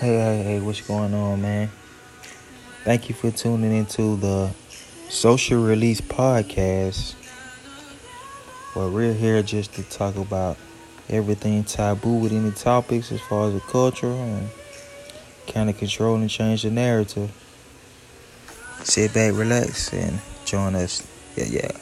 Hey, hey, hey, what's going on, man? Thank you for tuning into the Social Release Podcast. Well, we're here just to talk about everything taboo with any topics as far as the culture and kind of control and change the narrative. Sit back, relax, and join us. Yeah, yeah.